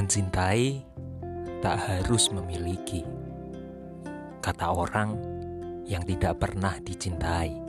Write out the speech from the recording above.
Mencintai tak harus memiliki, kata orang yang tidak pernah dicintai.